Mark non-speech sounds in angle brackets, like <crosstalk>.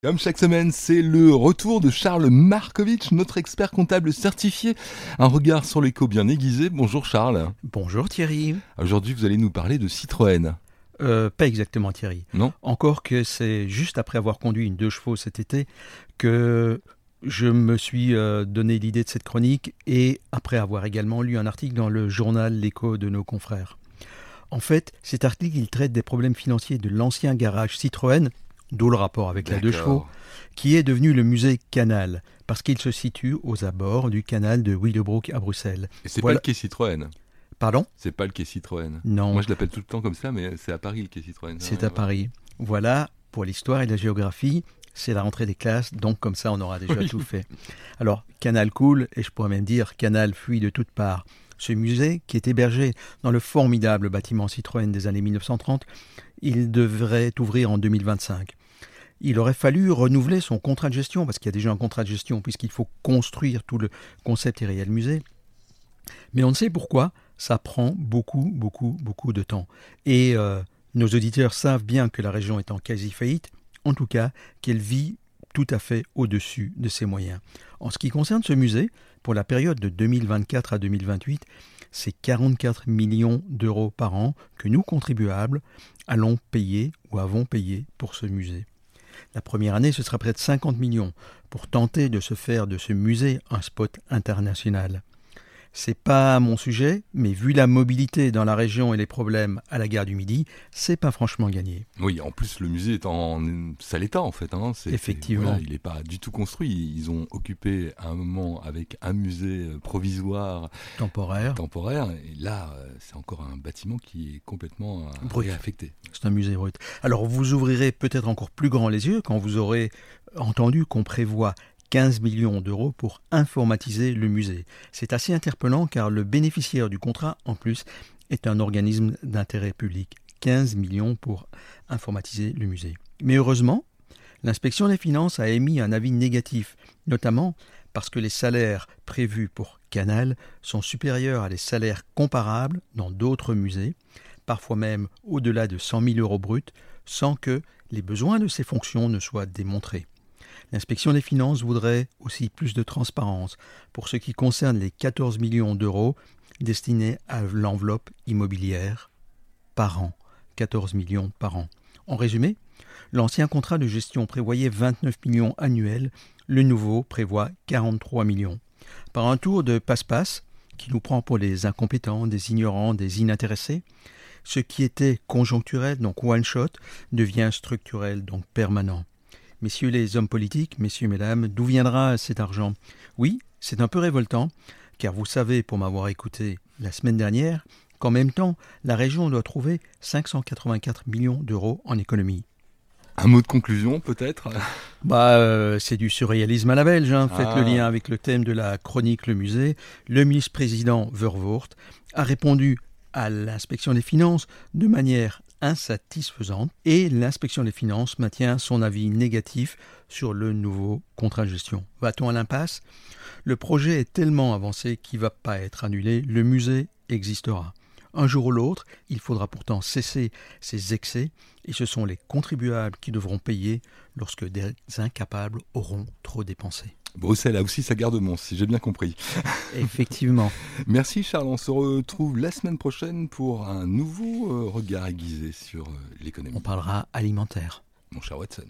Comme chaque semaine, c'est le retour de Charles Markovitch, notre expert comptable certifié. Un regard sur l'écho bien aiguisé. Bonjour Charles. Bonjour Thierry. Aujourd'hui, vous allez nous parler de Citroën. Euh, pas exactement Thierry. Non Encore que c'est juste après avoir conduit une deux chevaux cet été que je me suis euh, donné l'idée de cette chronique et après avoir également lu un article dans le journal L'écho de nos confrères. En fait, cet article, il traite des problèmes financiers de l'ancien garage Citroën d'où le rapport avec la deux chevaux, qui est devenu le musée Canal, parce qu'il se situe aux abords du canal de Willebroek à Bruxelles. Et c'est pas le quai Citroën Pardon? C'est pas le quai Citroën. Non. Moi je l'appelle tout le temps comme ça, mais c'est à Paris le quai Citroën. C'est à Paris. Voilà, pour l'histoire et la géographie, c'est la rentrée des classes, donc comme ça on aura déjà tout fait. Alors, Canal coule, et je pourrais même dire Canal fuit de toutes parts. Ce musée, qui est hébergé dans le formidable bâtiment Citroën des années 1930, il devrait ouvrir en 2025 il aurait fallu renouveler son contrat de gestion, parce qu'il y a déjà un contrat de gestion, puisqu'il faut construire tout le concept et réel musée. Mais on ne sait pourquoi, ça prend beaucoup, beaucoup, beaucoup de temps. Et euh, nos auditeurs savent bien que la région est en quasi-faillite, en tout cas qu'elle vit tout à fait au-dessus de ses moyens. En ce qui concerne ce musée, pour la période de 2024 à 2028, c'est 44 millions d'euros par an que nous, contribuables, allons payer ou avons payé pour ce musée. La première année, ce sera près de 50 millions pour tenter de se faire de ce musée un spot international. C'est pas mon sujet, mais vu la mobilité dans la région et les problèmes à la gare du Midi, c'est pas franchement gagné. Oui, en plus le musée est en sale état en fait. Hein. Effectivement. il n'est pas du tout construit. Ils ont occupé un moment avec un musée euh, provisoire temporaire. Temporaire. Et là, euh, c'est encore un bâtiment qui est complètement euh, réaffecté. C'est un musée brut. Alors vous ouvrirez peut-être encore plus grand les yeux quand vous aurez entendu qu'on prévoit 15 millions d'euros pour informatiser le musée. C'est assez interpellant car le bénéficiaire du contrat, en plus, est un organisme d'intérêt public. 15 millions pour informatiser le musée. Mais heureusement, l'inspection des finances a émis un avis négatif, notamment parce que les salaires prévus pour Canal sont supérieurs à des salaires comparables dans d'autres musées, parfois même au-delà de 100 000 euros bruts, sans que les besoins de ces fonctions ne soient démontrés. L'inspection des finances voudrait aussi plus de transparence pour ce qui concerne les 14 millions d'euros destinés à l'enveloppe immobilière par an. 14 millions par an. En résumé, l'ancien contrat de gestion prévoyait 29 millions annuels, le nouveau prévoit 43 millions. Par un tour de passe-passe, qui nous prend pour des incompétents, des ignorants, des inintéressés, ce qui était conjoncturel, donc one shot, devient structurel, donc permanent. Messieurs les hommes politiques, messieurs, mesdames, d'où viendra cet argent? Oui, c'est un peu révoltant, car vous savez, pour m'avoir écouté la semaine dernière, qu'en même temps, la région doit trouver 584 millions d'euros en économie. Un mot de conclusion, peut-être? Bah, euh, c'est du surréalisme à la belge. Hein. Faites le ah. lien avec le thème de la chronique Le Musée. Le ministre-président Vervoort a répondu à l'inspection des finances de manière insatisfaisante et l'inspection des finances maintient son avis négatif sur le nouveau contrat de gestion. Va-t-on à l'impasse? Le projet est tellement avancé qu'il ne va pas être annulé, le musée existera. Un jour ou l'autre, il faudra pourtant cesser ces excès et ce sont les contribuables qui devront payer lorsque des incapables auront trop dépensé. Bruxelles a aussi sa garde-monstre, si j'ai bien compris. <laughs> Effectivement. Merci Charles, on se retrouve la semaine prochaine pour un nouveau euh, regard aiguisé sur euh, l'économie. On parlera alimentaire. Mon cher Watson.